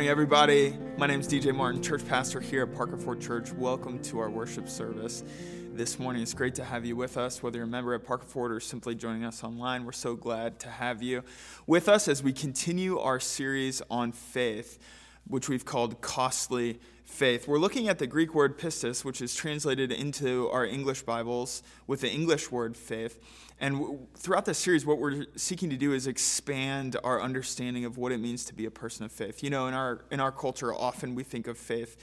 morning, everybody. My name is DJ Martin, church pastor here at Parker Ford Church. Welcome to our worship service this morning. It's great to have you with us, whether you're a member at Parker Ford or simply joining us online. We're so glad to have you with us as we continue our series on faith, which we've called Costly Faith. We're looking at the Greek word pistis, which is translated into our English Bibles with the English word faith. And throughout this series, what we're seeking to do is expand our understanding of what it means to be a person of faith. You know, in our, in our culture, often we think of faith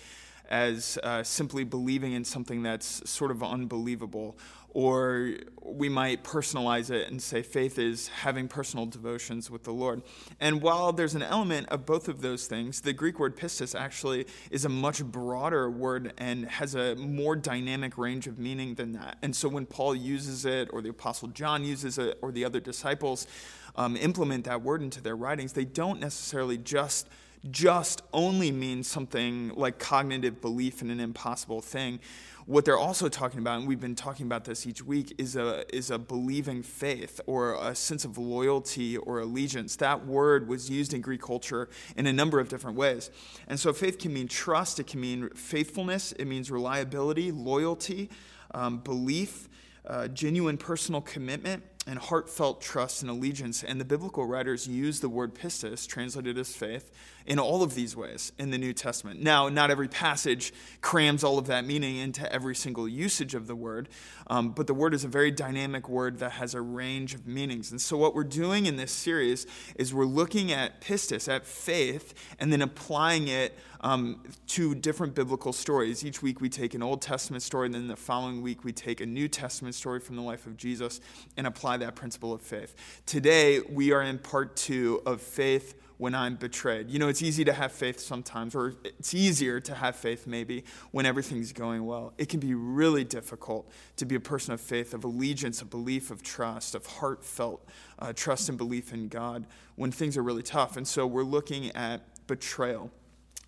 as uh, simply believing in something that's sort of unbelievable. Or we might personalize it and say faith is having personal devotions with the Lord. And while there's an element of both of those things, the Greek word pistis actually is a much broader word and has a more dynamic range of meaning than that. And so when Paul uses it, or the Apostle John uses it, or the other disciples um, implement that word into their writings, they don't necessarily just just only means something like cognitive belief in an impossible thing. What they're also talking about, and we've been talking about this each week, is a, is a believing faith or a sense of loyalty or allegiance. That word was used in Greek culture in a number of different ways. And so faith can mean trust, it can mean faithfulness, it means reliability, loyalty, um, belief, uh, genuine personal commitment and heartfelt trust and allegiance. And the biblical writers use the word pistis, translated as faith, in all of these ways in the New Testament. Now, not every passage crams all of that meaning into every single usage of the word, um, but the word is a very dynamic word that has a range of meanings. And so, what we're doing in this series is we're looking at pistis, at faith, and then applying it um, to different biblical stories. Each week we take an Old Testament story, and then the following week we take a New Testament story from the life of Jesus and apply that principle of faith. Today we are in part two of faith when I'm betrayed. You know, it's easy to have faith sometimes, or it's easier to have faith maybe when everything's going well. It can be really difficult to be a person of faith, of allegiance, of belief, of trust, of heartfelt uh, trust and belief in God when things are really tough. And so we're looking at betrayal.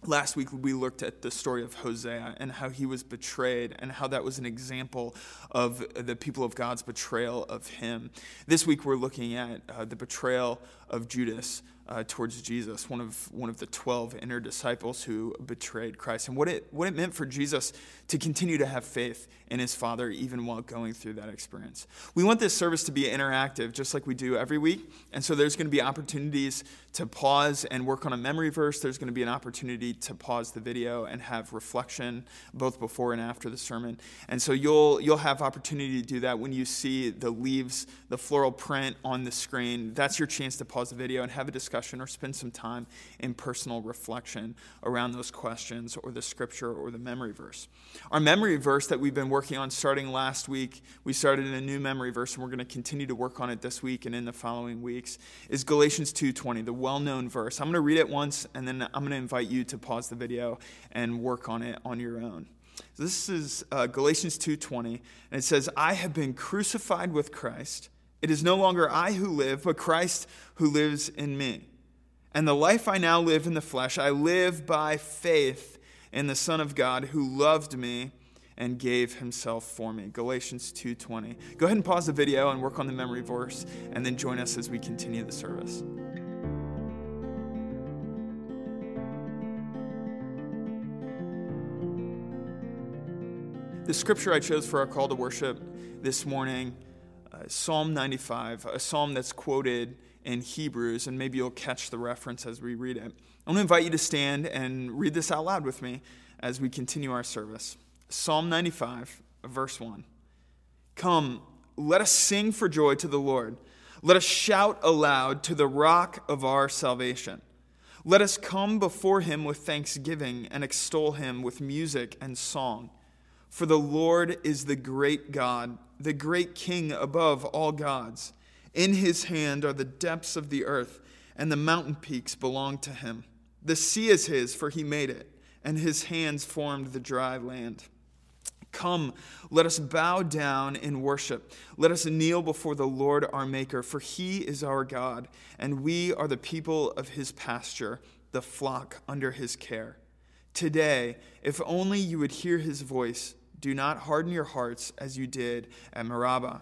Last week, we looked at the story of Hosea and how he was betrayed, and how that was an example of the people of God's betrayal of him. This week, we're looking at uh, the betrayal of Judas uh, towards Jesus, one of, one of the 12 inner disciples who betrayed Christ, and what it, what it meant for Jesus to continue to have faith in his Father even while going through that experience. We want this service to be interactive, just like we do every week, and so there's going to be opportunities to pause and work on a memory verse. There's going to be an opportunity to pause the video and have reflection both before and after the sermon. And so you'll, you'll have opportunity to do that when you see the leaves, the floral print on the screen. That's your chance to pause the video and have a discussion discussion or spend some time in personal reflection around those questions or the scripture or the memory verse. Our memory verse that we've been working on starting last week, we started in a new memory verse and we're going to continue to work on it this week and in the following weeks, is Galatians 2:20, the well-known verse. I'm going to read it once and then I'm going to invite you to pause the video and work on it on your own. This is uh, Galatians 2:20 and it says, "I have been crucified with Christ. It is no longer I who live, but Christ who lives in me. And the life I now live in the flesh, I live by faith in the Son of God who loved me and gave himself for me. Galatians 2:20. Go ahead and pause the video and work on the memory verse and then join us as we continue the service. The scripture I chose for our call to worship this morning, uh, Psalm 95, a psalm that's quoted in Hebrews, and maybe you'll catch the reference as we read it. I'm going to invite you to stand and read this out loud with me as we continue our service. Psalm 95, verse 1. Come, let us sing for joy to the Lord. Let us shout aloud to the rock of our salvation. Let us come before him with thanksgiving and extol him with music and song. For the Lord is the great God, the great King above all gods. In his hand are the depths of the earth, and the mountain peaks belong to him. The sea is his, for he made it, and his hands formed the dry land. Come, let us bow down in worship. Let us kneel before the Lord our Maker, for he is our God, and we are the people of his pasture, the flock under his care. Today, if only you would hear his voice, do not harden your hearts as you did at Meribah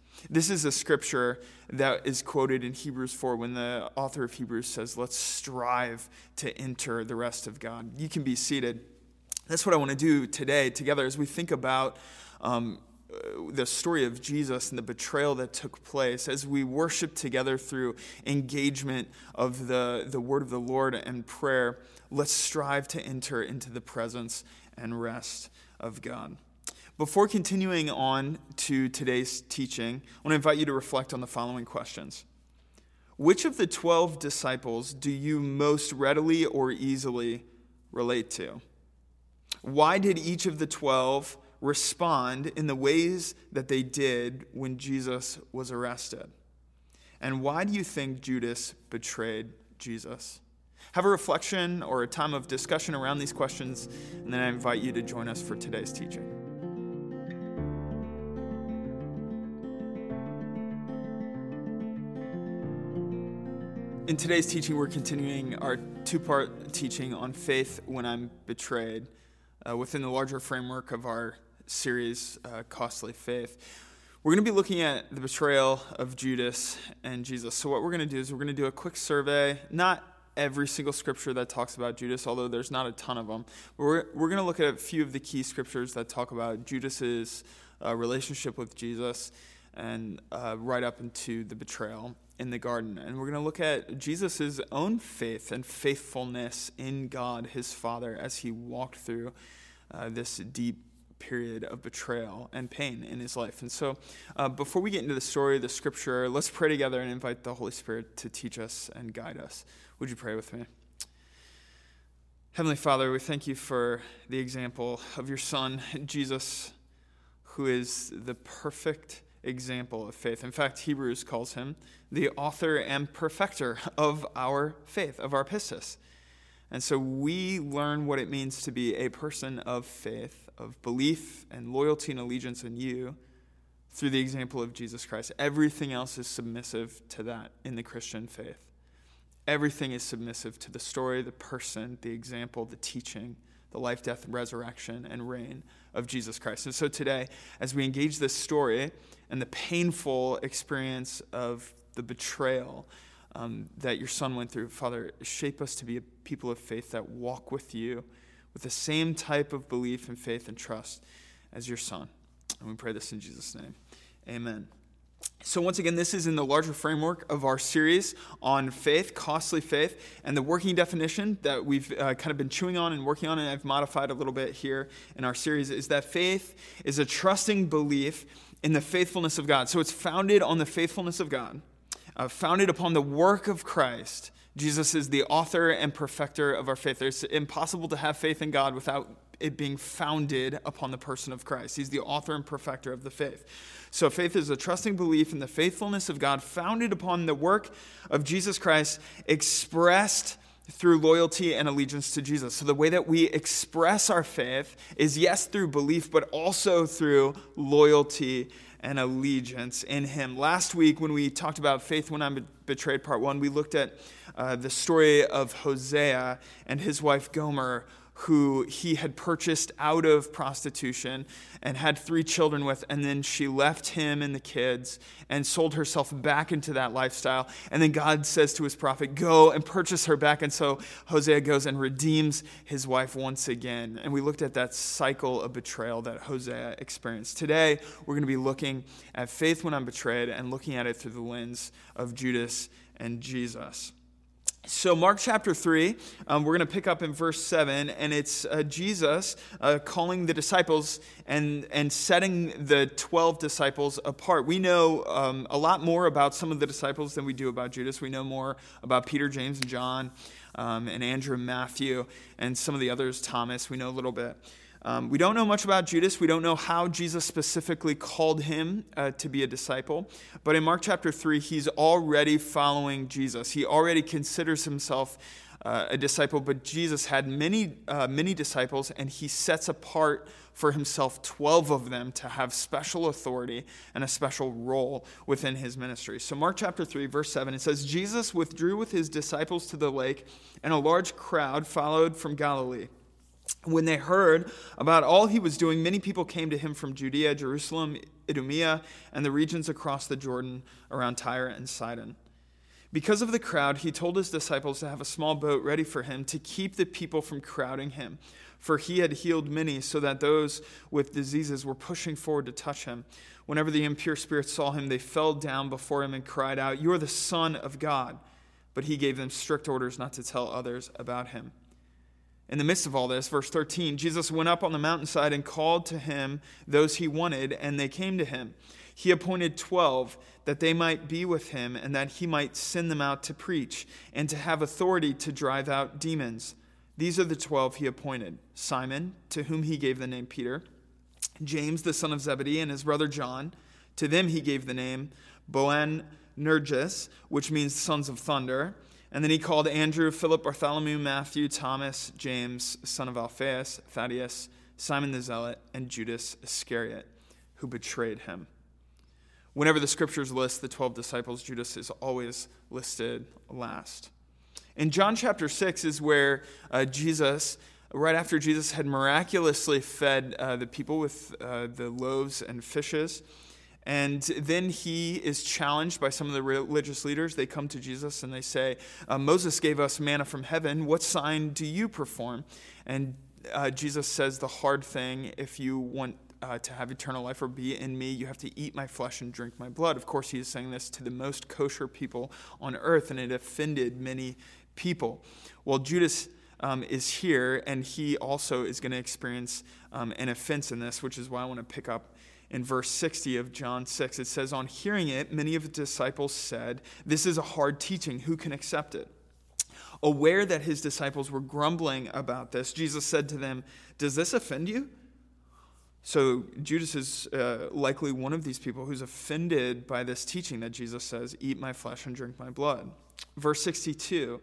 This is a scripture that is quoted in Hebrews 4 when the author of Hebrews says, Let's strive to enter the rest of God. You can be seated. That's what I want to do today together as we think about um, uh, the story of Jesus and the betrayal that took place, as we worship together through engagement of the, the word of the Lord and prayer, let's strive to enter into the presence and rest of God. Before continuing on to today's teaching, I want to invite you to reflect on the following questions. Which of the 12 disciples do you most readily or easily relate to? Why did each of the 12 respond in the ways that they did when Jesus was arrested? And why do you think Judas betrayed Jesus? Have a reflection or a time of discussion around these questions, and then I invite you to join us for today's teaching. In today's teaching, we're continuing our two part teaching on faith when I'm betrayed uh, within the larger framework of our series, uh, Costly Faith. We're going to be looking at the betrayal of Judas and Jesus. So, what we're going to do is we're going to do a quick survey, not every single scripture that talks about Judas, although there's not a ton of them. But we're, we're going to look at a few of the key scriptures that talk about Judas's uh, relationship with Jesus and uh, right up into the betrayal in the garden. And we're going to look at Jesus' own faith and faithfulness in God, his Father, as he walked through uh, this deep period of betrayal and pain in his life. And so, uh, before we get into the story, of the scripture, let's pray together and invite the Holy Spirit to teach us and guide us. Would you pray with me? Heavenly Father, we thank you for the example of your Son, Jesus, who is the perfect example of faith. In fact, Hebrews calls him the author and perfecter of our faith, of our pistis. And so we learn what it means to be a person of faith, of belief and loyalty and allegiance in you through the example of Jesus Christ. Everything else is submissive to that in the Christian faith. Everything is submissive to the story, the person, the example, the teaching, the life, death, resurrection, and reign of Jesus Christ. And so today, as we engage this story and the painful experience of the betrayal um, that your son went through, Father, shape us to be a people of faith that walk with you with the same type of belief and faith and trust as your son. And we pray this in Jesus' name. Amen. So, once again, this is in the larger framework of our series on faith, costly faith, and the working definition that we've uh, kind of been chewing on and working on, and I've modified a little bit here in our series, is that faith is a trusting belief in the faithfulness of God. So, it's founded on the faithfulness of God, uh, founded upon the work of Christ. Jesus is the author and perfecter of our faith. It's impossible to have faith in God without it being founded upon the person of Christ. He's the author and perfecter of the faith. So, faith is a trusting belief in the faithfulness of God founded upon the work of Jesus Christ expressed through loyalty and allegiance to Jesus. So, the way that we express our faith is yes, through belief, but also through loyalty and allegiance in Him. Last week, when we talked about faith when I'm betrayed, part one, we looked at uh, the story of Hosea and his wife Gomer, who he had purchased out of prostitution and had three children with, and then she left him and the kids and sold herself back into that lifestyle. And then God says to his prophet, Go and purchase her back. And so Hosea goes and redeems his wife once again. And we looked at that cycle of betrayal that Hosea experienced. Today, we're going to be looking at faith when I'm betrayed and looking at it through the lens of Judas and Jesus. So, Mark chapter 3, um, we're going to pick up in verse 7, and it's uh, Jesus uh, calling the disciples and, and setting the 12 disciples apart. We know um, a lot more about some of the disciples than we do about Judas. We know more about Peter, James, and John, um, and Andrew, and Matthew, and some of the others, Thomas. We know a little bit. Um, we don't know much about Judas. We don't know how Jesus specifically called him uh, to be a disciple. But in Mark chapter 3, he's already following Jesus. He already considers himself uh, a disciple, but Jesus had many, uh, many disciples, and he sets apart for himself 12 of them to have special authority and a special role within his ministry. So, Mark chapter 3, verse 7, it says, Jesus withdrew with his disciples to the lake, and a large crowd followed from Galilee. When they heard about all he was doing, many people came to him from Judea, Jerusalem, Idumea, and the regions across the Jordan around Tyre and Sidon. Because of the crowd, he told his disciples to have a small boat ready for him to keep the people from crowding him. For he had healed many, so that those with diseases were pushing forward to touch him. Whenever the impure spirits saw him, they fell down before him and cried out, You are the Son of God. But he gave them strict orders not to tell others about him. In the midst of all this, verse 13, Jesus went up on the mountainside and called to him those he wanted, and they came to him. He appointed 12 that they might be with him and that he might send them out to preach and to have authority to drive out demons. These are the 12 he appointed Simon, to whom he gave the name Peter, James, the son of Zebedee, and his brother John. To them he gave the name Boanerges, which means sons of thunder. And then he called Andrew, Philip, Bartholomew, Matthew, Thomas, James, son of Alphaeus, Thaddeus, Simon the Zealot, and Judas Iscariot, who betrayed him. Whenever the scriptures list the 12 disciples, Judas is always listed last. In John chapter 6 is where uh, Jesus, right after Jesus had miraculously fed uh, the people with uh, the loaves and fishes, and then he is challenged by some of the religious leaders. They come to Jesus and they say, uh, Moses gave us manna from heaven. What sign do you perform? And uh, Jesus says the hard thing if you want uh, to have eternal life or be in me, you have to eat my flesh and drink my blood. Of course, he is saying this to the most kosher people on earth, and it offended many people. Well, Judas. Um, is here, and he also is going to experience um, an offense in this, which is why I want to pick up in verse 60 of John 6. It says, On hearing it, many of the disciples said, This is a hard teaching. Who can accept it? Aware that his disciples were grumbling about this, Jesus said to them, Does this offend you? So Judas is uh, likely one of these people who's offended by this teaching that Jesus says, Eat my flesh and drink my blood. Verse 62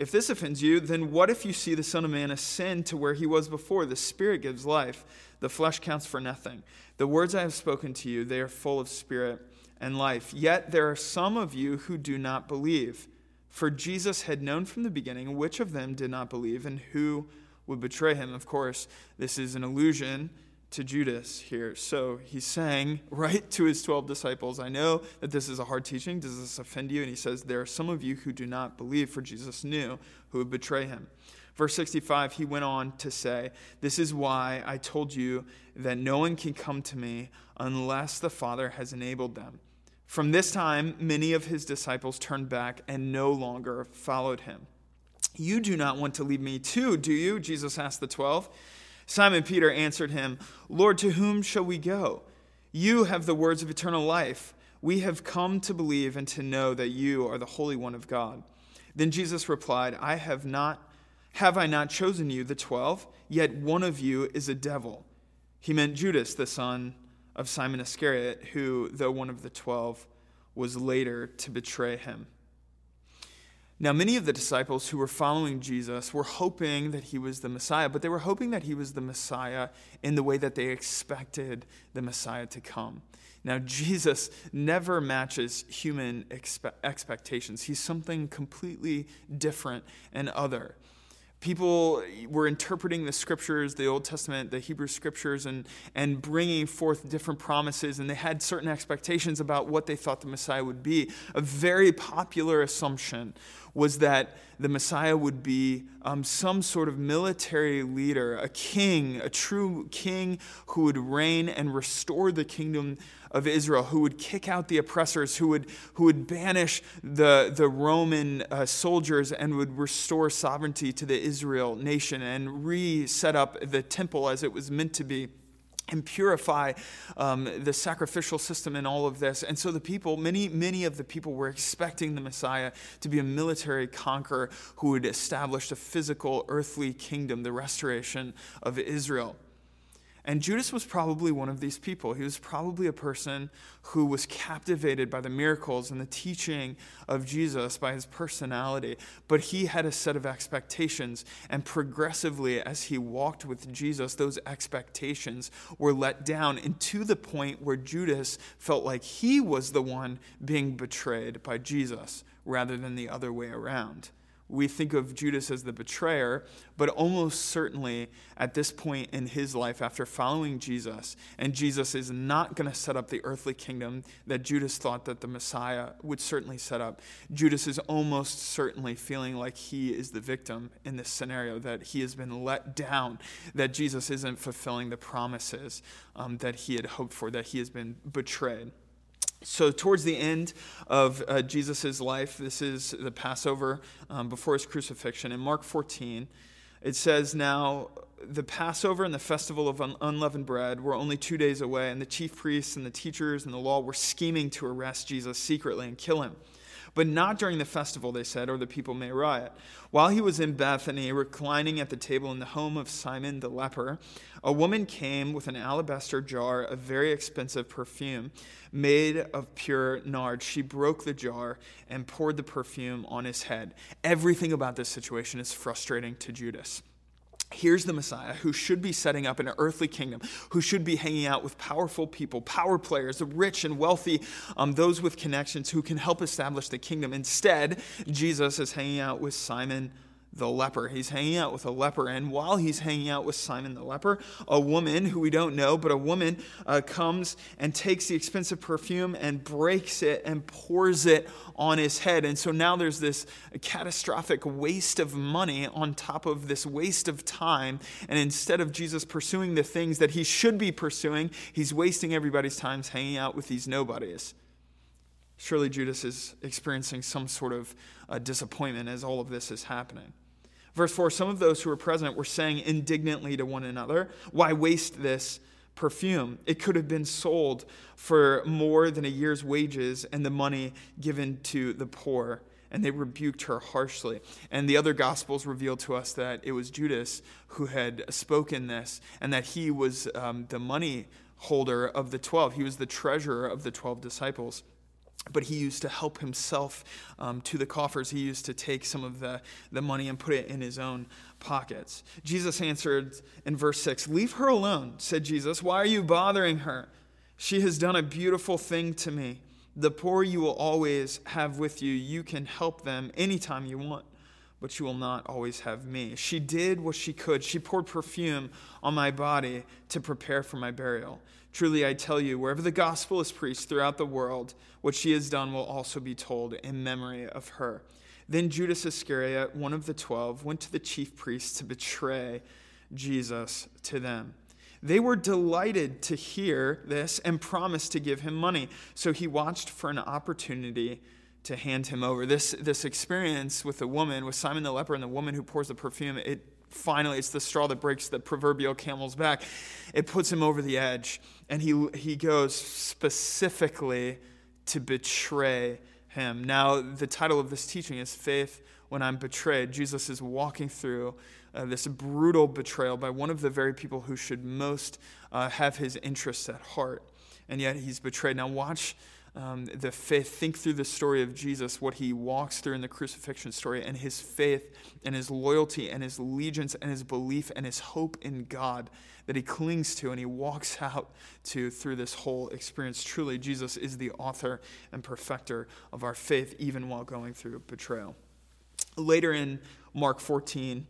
If this offends you, then what if you see the Son of Man ascend to where he was before? The Spirit gives life, the flesh counts for nothing. The words I have spoken to you, they are full of spirit and life. Yet there are some of you who do not believe. For Jesus had known from the beginning which of them did not believe and who would betray him. Of course, this is an allusion to Judas here. So he's saying, right to his 12 disciples, I know that this is a hard teaching. Does this offend you? And he says, There are some of you who do not believe, for Jesus knew who would betray him. Verse 65, he went on to say, This is why I told you that no one can come to me unless the Father has enabled them. From this time, many of his disciples turned back and no longer followed him. You do not want to leave me too, do you? Jesus asked the twelve. Simon Peter answered him, Lord, to whom shall we go? You have the words of eternal life. We have come to believe and to know that you are the Holy One of God. Then Jesus replied, I have not have I not chosen you, the twelve? Yet one of you is a devil. He meant Judas, the son of Simon Iscariot, who, though one of the twelve, was later to betray him. Now, many of the disciples who were following Jesus were hoping that he was the Messiah, but they were hoping that he was the Messiah in the way that they expected the Messiah to come. Now, Jesus never matches human expe- expectations, he's something completely different and other people were interpreting the scriptures, the Old Testament, the Hebrew scriptures, and, and bringing forth different promises, and they had certain expectations about what they thought the Messiah would be. A very popular assumption was that the Messiah would be um, some sort of military leader, a king, a true king who would reign and restore the kingdom of Israel, who would kick out the oppressors, who would, who would banish the, the Roman uh, soldiers and would restore sovereignty to the Israel nation and reset up the temple as it was meant to be and purify um, the sacrificial system and all of this. And so the people, many, many of the people were expecting the Messiah to be a military conqueror who would establish a physical, earthly kingdom, the restoration of Israel. And Judas was probably one of these people. He was probably a person who was captivated by the miracles and the teaching of Jesus, by his personality. But he had a set of expectations. And progressively, as he walked with Jesus, those expectations were let down. And to the point where Judas felt like he was the one being betrayed by Jesus rather than the other way around we think of Judas as the betrayer, but almost certainly at this point in his life, after following Jesus, and Jesus is not going to set up the earthly kingdom that Judas thought that the Messiah would certainly set up, Judas is almost certainly feeling like he is the victim in this scenario, that he has been let down, that Jesus isn't fulfilling the promises um, that he had hoped for, that he has been betrayed. So, towards the end of uh, Jesus' life, this is the Passover um, before his crucifixion. In Mark 14, it says, Now the Passover and the festival of un- unleavened bread were only two days away, and the chief priests and the teachers and the law were scheming to arrest Jesus secretly and kill him but not during the festival, they said, or the people may riot. While he was in Bethany, reclining at the table in the home of Simon the leper, a woman came with an alabaster jar of very expensive perfume made of pure nard. She broke the jar and poured the perfume on his head. Everything about this situation is frustrating to Judas. Here's the Messiah who should be setting up an earthly kingdom, who should be hanging out with powerful people, power players, the rich and wealthy, um, those with connections who can help establish the kingdom. Instead, Jesus is hanging out with Simon the leper. He's hanging out with a leper. And while he's hanging out with Simon the leper, a woman who we don't know, but a woman uh, comes and takes the expensive perfume and breaks it and pours it on his head. And so now there's this catastrophic waste of money on top of this waste of time. And instead of Jesus pursuing the things that he should be pursuing, he's wasting everybody's time hanging out with these nobodies. Surely Judas is experiencing some sort of uh, disappointment as all of this is happening. Verse 4 Some of those who were present were saying indignantly to one another, Why waste this perfume? It could have been sold for more than a year's wages and the money given to the poor. And they rebuked her harshly. And the other gospels reveal to us that it was Judas who had spoken this and that he was um, the money holder of the 12. He was the treasurer of the 12 disciples but he used to help himself um, to the coffers. He used to take some of the, the money and put it in his own pockets. Jesus answered in verse 6 Leave her alone, said Jesus. Why are you bothering her? She has done a beautiful thing to me. The poor you will always have with you. You can help them anytime you want, but you will not always have me. She did what she could. She poured perfume on my body to prepare for my burial. Truly, I tell you, wherever the gospel is preached throughout the world, what she has done will also be told in memory of her. Then Judas Iscariot, one of the twelve, went to the chief priests to betray Jesus to them. They were delighted to hear this and promised to give him money. So he watched for an opportunity to hand him over. This, this experience with the woman, with Simon the leper and the woman who pours the perfume, it finally, it's the straw that breaks the proverbial camel's back. It puts him over the edge, and he, he goes specifically to betray him. Now, the title of this teaching is Faith When I'm Betrayed. Jesus is walking through uh, this brutal betrayal by one of the very people who should most uh, have his interests at heart, and yet he's betrayed. Now, watch um, the faith, think through the story of Jesus, what he walks through in the crucifixion story, and his faith and his loyalty and his allegiance and his belief and his hope in God that he clings to and he walks out to through this whole experience. Truly, Jesus is the author and perfecter of our faith, even while going through betrayal. Later in Mark 14,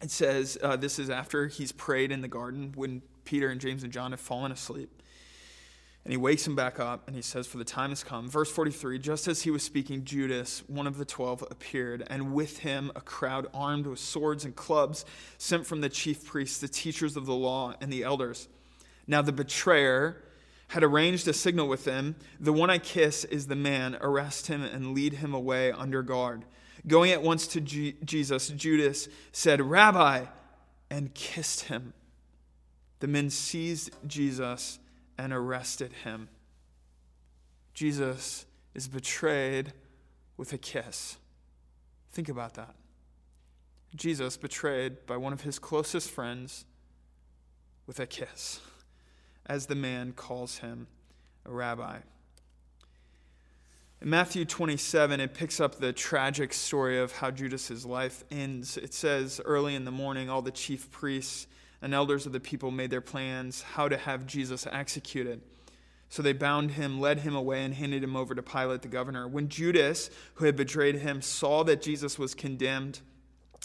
it says uh, this is after he's prayed in the garden when Peter and James and John have fallen asleep. And he wakes him back up and he says, For the time has come. Verse 43 Just as he was speaking, Judas, one of the twelve, appeared, and with him a crowd armed with swords and clubs, sent from the chief priests, the teachers of the law, and the elders. Now the betrayer had arranged a signal with them The one I kiss is the man. Arrest him and lead him away under guard. Going at once to G- Jesus, Judas said, Rabbi, and kissed him. The men seized Jesus and arrested him. Jesus is betrayed with a kiss. Think about that. Jesus, betrayed by one of his closest friends, with a kiss, as the man calls him a rabbi. In Matthew 27, it picks up the tragic story of how Judas's life ends. It says, Early in the morning, all the chief priests and elders of the people made their plans how to have Jesus executed. So they bound him, led him away, and handed him over to Pilate the governor. When Judas, who had betrayed him, saw that Jesus was condemned,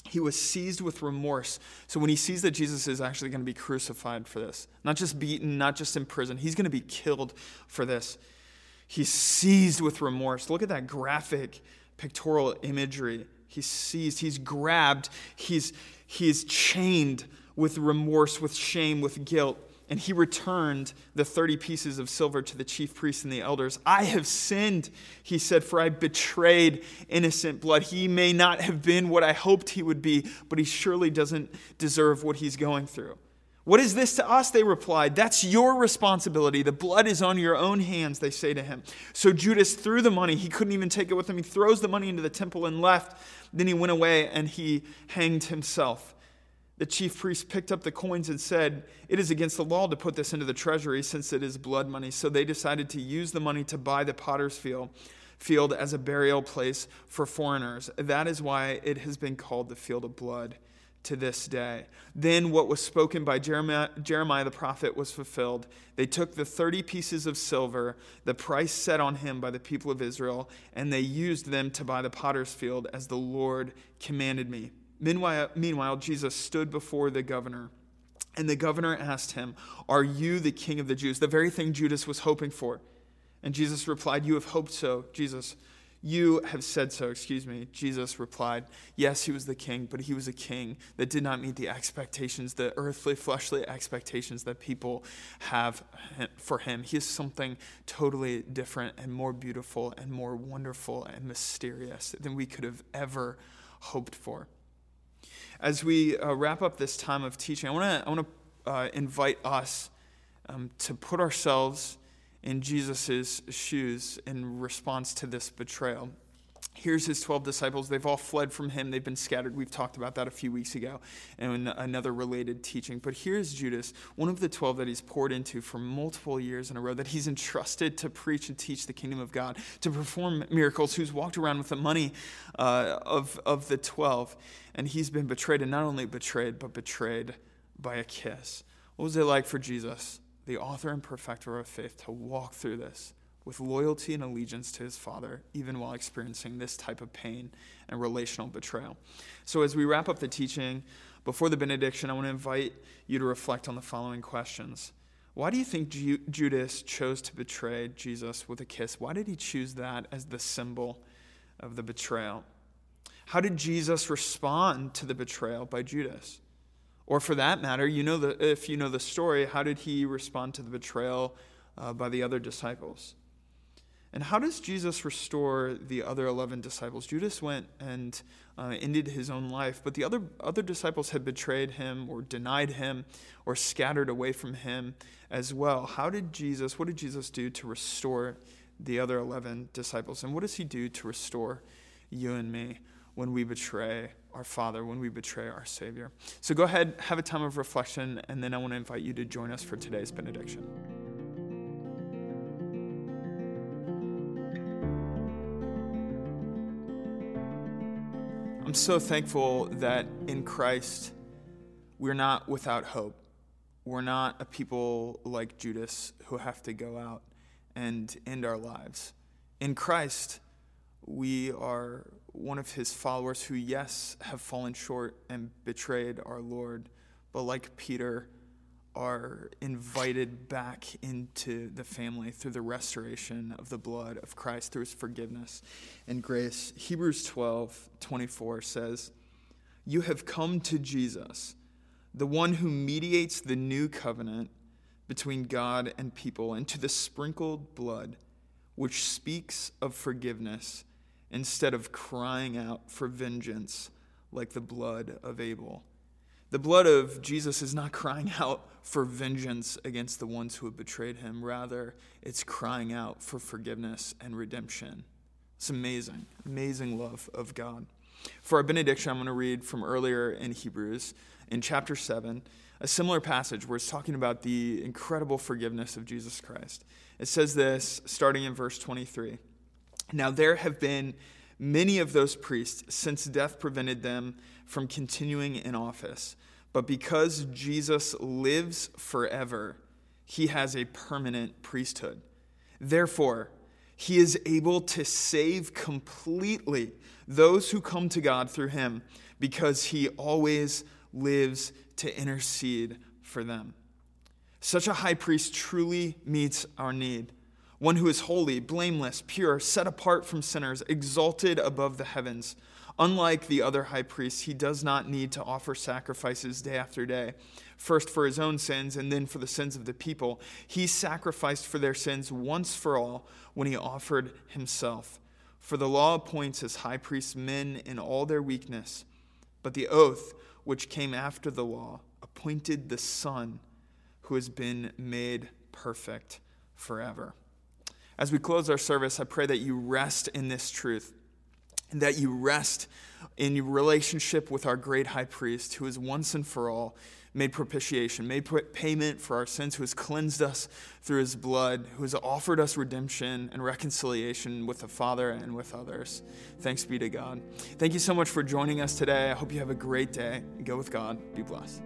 he was seized with remorse. So when he sees that Jesus is actually going to be crucified for this, not just beaten, not just in prison, he's going to be killed for this He's seized with remorse. Look at that graphic pictorial imagery. He's seized, he's grabbed, he's, he's chained with remorse, with shame, with guilt. And he returned the 30 pieces of silver to the chief priests and the elders. I have sinned, he said, for I betrayed innocent blood. He may not have been what I hoped he would be, but he surely doesn't deserve what he's going through. What is this to us? They replied. That's your responsibility. The blood is on your own hands, they say to him. So Judas threw the money. He couldn't even take it with him. He throws the money into the temple and left. Then he went away and he hanged himself. The chief priest picked up the coins and said, It is against the law to put this into the treasury since it is blood money. So they decided to use the money to buy the potter's field, field as a burial place for foreigners. That is why it has been called the field of blood to this day. Then what was spoken by Jeremiah, Jeremiah, the prophet was fulfilled. They took the 30 pieces of silver, the price set on him by the people of Israel, and they used them to buy the potter's field as the Lord commanded me. Meanwhile, meanwhile Jesus stood before the governor. And the governor asked him, Are you the king of the Jews? The very thing Judas was hoping for. And Jesus replied, You have hoped so, Jesus. You have said so, excuse me. Jesus replied, Yes, he was the king, but he was a king that did not meet the expectations, the earthly, fleshly expectations that people have for him. He is something totally different and more beautiful and more wonderful and mysterious than we could have ever hoped for. As we uh, wrap up this time of teaching, I want to I uh, invite us um, to put ourselves in Jesus' shoes in response to this betrayal. Here's his 12 disciples. They've all fled from him. They've been scattered. We've talked about that a few weeks ago in another related teaching. But here's Judas, one of the 12 that he's poured into for multiple years in a row, that he's entrusted to preach and teach the kingdom of God, to perform miracles, who's walked around with the money uh, of, of the 12. And he's been betrayed, and not only betrayed, but betrayed by a kiss. What was it like for Jesus? the author and perfecter of faith, to walk through this with loyalty and allegiance to his Father, even while experiencing this type of pain and relational betrayal. So, as we wrap up the teaching, before the benediction, I want to invite you to reflect on the following questions. Why do you think Ju- Judas chose to betray Jesus with a kiss? Why did he choose that as the symbol of the betrayal? How did Jesus respond to the betrayal by Judas? Or for that matter, you know the, if you know the story, how did he respond to the betrayal uh, by the other disciples? And how does Jesus restore the other 11 disciples? Judas went and uh, ended his own life, but the other, other disciples had betrayed him or denied him or scattered away from him as well. How did Jesus, what did Jesus do to restore the other 11 disciples? And what does he do to restore you and me when we betray our Father when we betray our Savior. So go ahead, have a time of reflection, and then I want to invite you to join us for today's benediction. I'm so thankful that in Christ we're not without hope. We're not a people like Judas who have to go out and end our lives. In Christ, we are one of his followers who, yes, have fallen short and betrayed our Lord, but like Peter, are invited back into the family through the restoration of the blood of Christ, through his forgiveness and grace. Hebrews 12 24 says, You have come to Jesus, the one who mediates the new covenant between God and people, and to the sprinkled blood, which speaks of forgiveness instead of crying out for vengeance like the blood of Abel. The blood of Jesus is not crying out for vengeance against the ones who have betrayed him. Rather, it's crying out for forgiveness and redemption. It's amazing, amazing love of God. For our benediction, I'm going to read from earlier in Hebrews, in chapter 7, a similar passage where it's talking about the incredible forgiveness of Jesus Christ. It says this starting in verse 23. Now, there have been many of those priests since death prevented them from continuing in office. But because Jesus lives forever, he has a permanent priesthood. Therefore, he is able to save completely those who come to God through him because he always lives to intercede for them. Such a high priest truly meets our need. One who is holy, blameless, pure, set apart from sinners, exalted above the heavens. Unlike the other high priests, he does not need to offer sacrifices day after day, first for his own sins and then for the sins of the people. He sacrificed for their sins once for all when he offered himself. For the law appoints as high priests men in all their weakness, but the oath which came after the law, appointed the Son who has been made perfect forever. As we close our service, I pray that you rest in this truth, and that you rest in your relationship with our great high priest, who is once and for all made propitiation, made payment for our sins, who has cleansed us through his blood, who has offered us redemption and reconciliation with the Father and with others. Thanks be to God. Thank you so much for joining us today. I hope you have a great day. Go with God. Be blessed.